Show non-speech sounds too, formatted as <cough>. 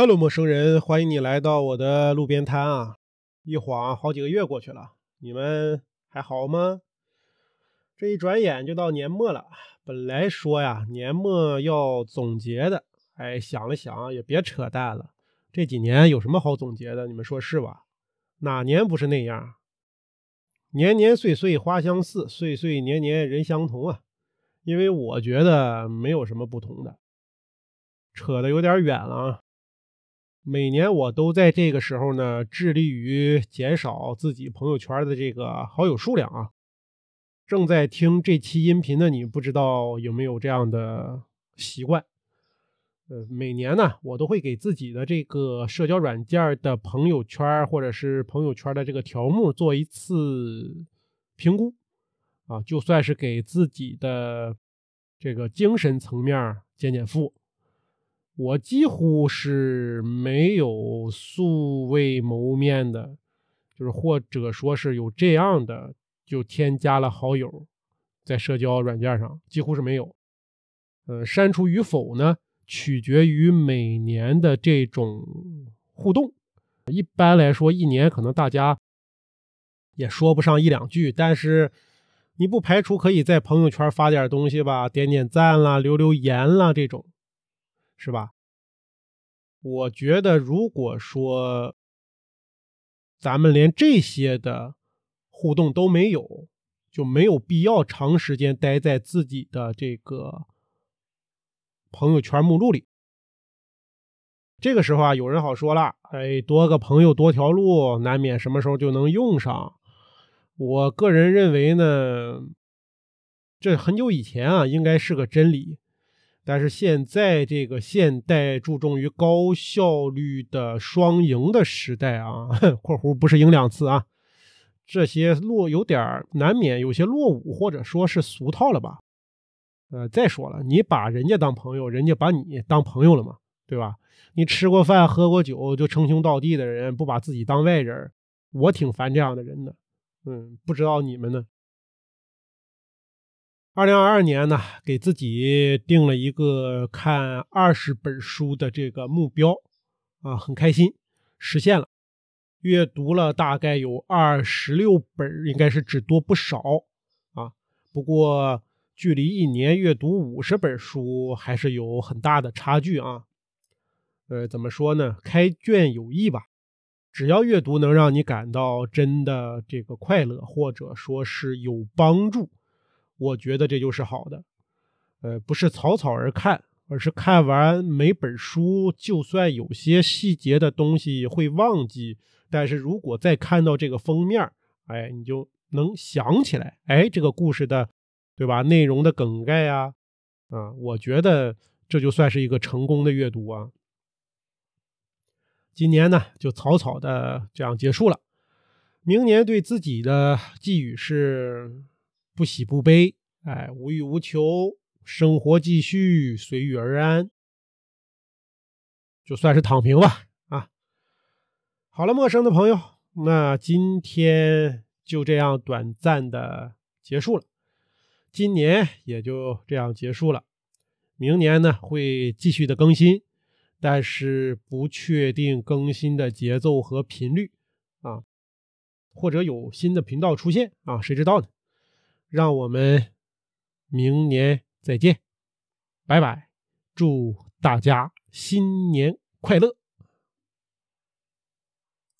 Hello，陌生人，欢迎你来到我的路边摊啊！一晃好几个月过去了，你们还好吗？这一转眼就到年末了。本来说呀，年末要总结的，哎，想了想也别扯淡了。这几年有什么好总结的？你们说是吧？哪年不是那样？年年岁岁花相似，岁岁年年人相同啊！因为我觉得没有什么不同的。扯得有点远了啊！每年我都在这个时候呢，致力于减少自己朋友圈的这个好友数量啊。正在听这期音频的你，不知道有没有这样的习惯？呃，每年呢，我都会给自己的这个社交软件的朋友圈或者是朋友圈的这个条目做一次评估啊，就算是给自己的这个精神层面减减负。我几乎是没有素未谋面的，就是或者说是有这样的就添加了好友，在社交软件上几乎是没有。呃，删除与否呢，取决于每年的这种互动。一般来说，一年可能大家也说不上一两句，但是你不排除可以在朋友圈发点东西吧，点点赞啦，留留言啦，这种。是吧？我觉得，如果说咱们连这些的互动都没有，就没有必要长时间待在自己的这个朋友圈目录里。这个时候啊，有人好说了，哎，多个朋友多条路，难免什么时候就能用上。我个人认为呢，这很久以前啊，应该是个真理。但是现在这个现代注重于高效率的双赢的时代啊（ <laughs> 括弧不是赢两次啊），这些落有点难免有些落伍或者说是俗套了吧？呃，再说了，你把人家当朋友，人家把你当朋友了嘛，对吧？你吃过饭喝过酒就称兄道弟的人，不把自己当外人，我挺烦这样的人的。嗯，不知道你们呢？二零二二年呢，给自己定了一个看二十本书的这个目标，啊，很开心，实现了。阅读了大概有二十六本，应该是只多不少啊。不过距离一年阅读五十本书还是有很大的差距啊。呃，怎么说呢？开卷有益吧。只要阅读能让你感到真的这个快乐，或者说是有帮助。我觉得这就是好的，呃，不是草草而看，而是看完每本书，就算有些细节的东西会忘记，但是如果再看到这个封面，哎，你就能想起来，哎，这个故事的，对吧？内容的梗概呀，啊，我觉得这就算是一个成功的阅读啊。今年呢，就草草的这样结束了，明年对自己的寄语是。不喜不悲，哎，无欲无求，生活继续，随遇而安，就算是躺平吧。啊，好了，陌生的朋友，那今天就这样短暂的结束了，今年也就这样结束了。明年呢会继续的更新，但是不确定更新的节奏和频率啊，或者有新的频道出现啊，谁知道呢？让我们明年再见，拜拜！祝大家新年快乐！